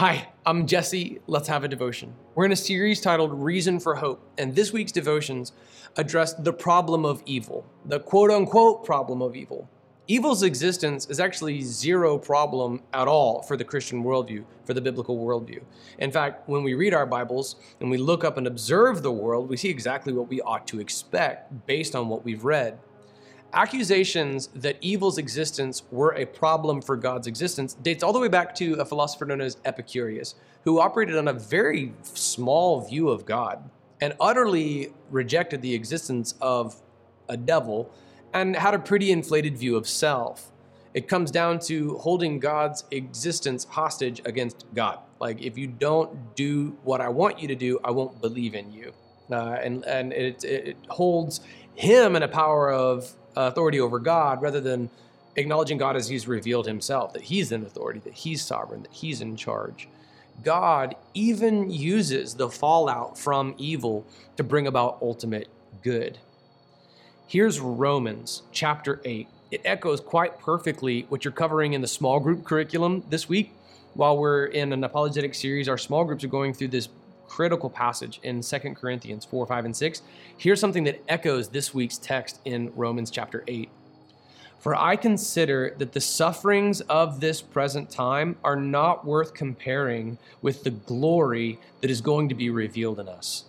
Hi, I'm Jesse. Let's have a devotion. We're in a series titled Reason for Hope, and this week's devotions address the problem of evil, the quote unquote problem of evil. Evil's existence is actually zero problem at all for the Christian worldview, for the biblical worldview. In fact, when we read our Bibles and we look up and observe the world, we see exactly what we ought to expect based on what we've read. Accusations that evil's existence were a problem for God's existence dates all the way back to a philosopher known as Epicurus, who operated on a very small view of God and utterly rejected the existence of a devil and had a pretty inflated view of self. It comes down to holding God's existence hostage against God. Like, if you don't do what I want you to do, I won't believe in you. Uh, and and it, it holds him in a power of Uh, authority over God rather than acknowledging God as he's revealed himself, that he's in authority, that he's sovereign, that he's in charge. God even uses the fallout from evil to bring about ultimate good. Here's Romans chapter 8. It echoes quite perfectly what you're covering in the small group curriculum this week. While we're in an apologetic series, our small groups are going through this critical passage in 2 Corinthians 4, 5, and 6. Here's something that echoes this week's text in Romans chapter 8. For I consider that the sufferings of this present time are not worth comparing with the glory that is going to be revealed in us.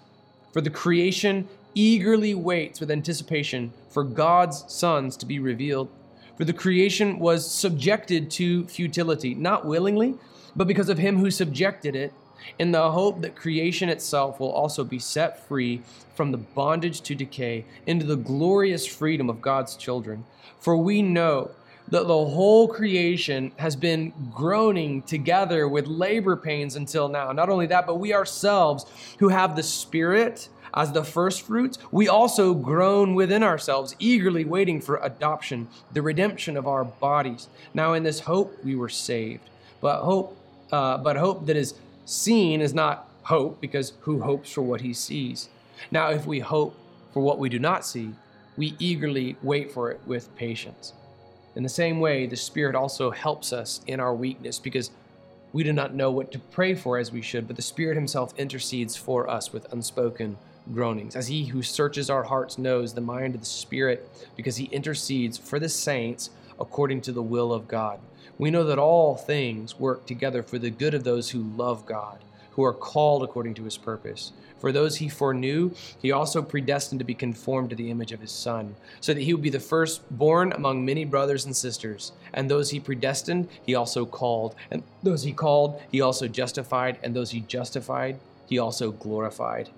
For the creation eagerly waits with anticipation for God's sons to be revealed. For the creation was subjected to futility, not willingly, but because of him who subjected it in the hope that creation itself will also be set free from the bondage to decay into the glorious freedom of God's children. For we know that the whole creation has been groaning together with labor pains until now. Not only that, but we ourselves who have the Spirit as the first fruits, we also groan within ourselves, eagerly waiting for adoption, the redemption of our bodies. Now, in this hope, we were saved. But hope, uh, but hope that is Seen is not hope, because who hopes for what he sees? Now, if we hope for what we do not see, we eagerly wait for it with patience. In the same way, the Spirit also helps us in our weakness because we do not know what to pray for as we should, but the Spirit Himself intercedes for us with unspoken groanings. As He who searches our hearts knows the mind of the Spirit, because He intercedes for the saints according to the will of God. We know that all things work together for the good of those who love God, who are called according to his purpose. For those he foreknew, he also predestined to be conformed to the image of his Son, so that he would be the firstborn among many brothers and sisters. And those he predestined, he also called. And those he called, he also justified. And those he justified, he also glorified.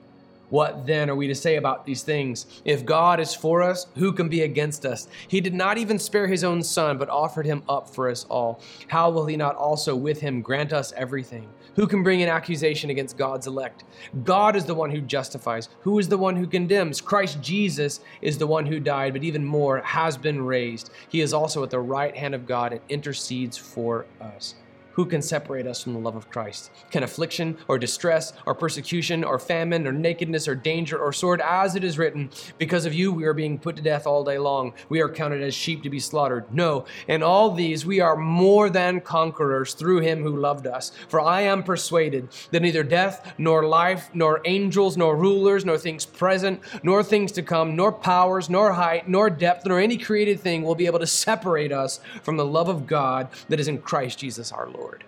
What then are we to say about these things? If God is for us, who can be against us? He did not even spare his own son, but offered him up for us all. How will he not also with him grant us everything? Who can bring an accusation against God's elect? God is the one who justifies. Who is the one who condemns? Christ Jesus is the one who died, but even more has been raised. He is also at the right hand of God and intercedes for us. Who can separate us from the love of Christ? Can affliction or distress or persecution or famine or nakedness or danger or sword, as it is written, because of you we are being put to death all day long. We are counted as sheep to be slaughtered. No, in all these we are more than conquerors through him who loved us. For I am persuaded that neither death nor life, nor angels, nor rulers, nor things present, nor things to come, nor powers, nor height, nor depth, nor any created thing will be able to separate us from the love of God that is in Christ Jesus our Lord. Lord.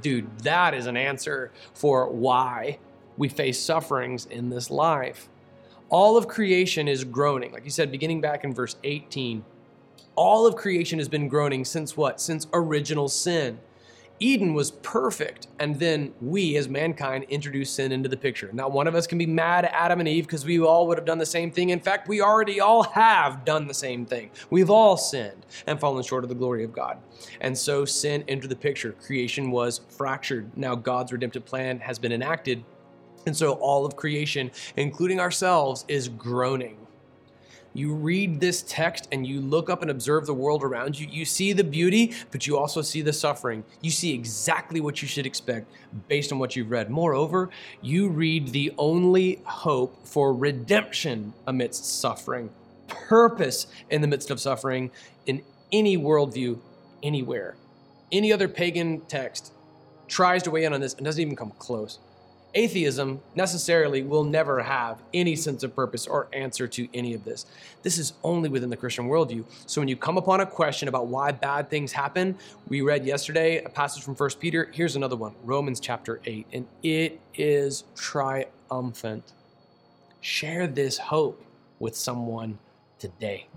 Dude, that is an answer for why we face sufferings in this life. All of creation is groaning. Like you said, beginning back in verse 18, all of creation has been groaning since what? Since original sin. Eden was perfect, and then we as mankind introduced sin into the picture. Not one of us can be mad at Adam and Eve because we all would have done the same thing. In fact, we already all have done the same thing. We've all sinned and fallen short of the glory of God. And so sin entered the picture. Creation was fractured. Now, God's redemptive plan has been enacted. And so all of creation, including ourselves, is groaning you read this text and you look up and observe the world around you, you see the beauty, but you also see the suffering. You see exactly what you should expect based on what you've read. Moreover, you read the only hope for redemption amidst suffering, purpose in the midst of suffering in any worldview, anywhere. Any other pagan text tries to weigh in on this and doesn't even come close. Atheism necessarily will never have any sense of purpose or answer to any of this. This is only within the Christian worldview. So when you come upon a question about why bad things happen, we read yesterday a passage from 1 Peter. Here's another one Romans chapter 8, and it is triumphant. Share this hope with someone today.